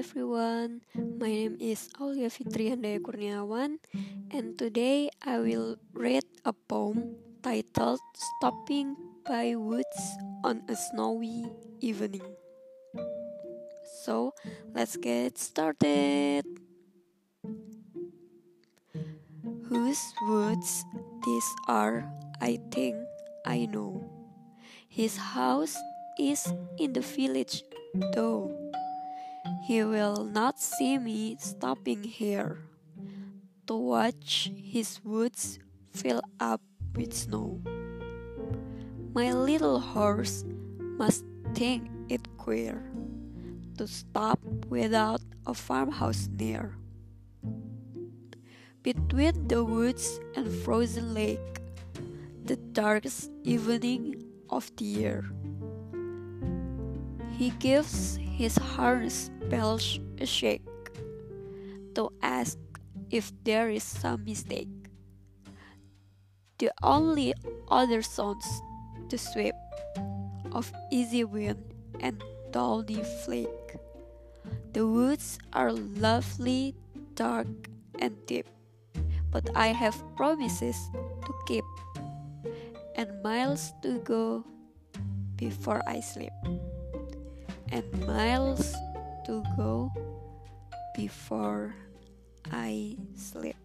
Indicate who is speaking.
Speaker 1: everyone, my name is Aulia Fitriandaya Kurniawan and today I will read a poem titled Stopping by Woods on a Snowy Evening. So let's get started. Whose woods these are, I think I know. His house is in the village, though. He will not see me stopping here to watch his woods fill up with snow. My little horse must think it queer to stop without a farmhouse near. Between the woods and frozen lake, the darkest evening of the year, he gives his harness belch a shake to ask if there is some mistake. The only other sounds the sweep of easy wind and downy flake. The woods are lovely, dark, and deep, but I have promises to keep and miles to go before I sleep, and miles to go before I sleep.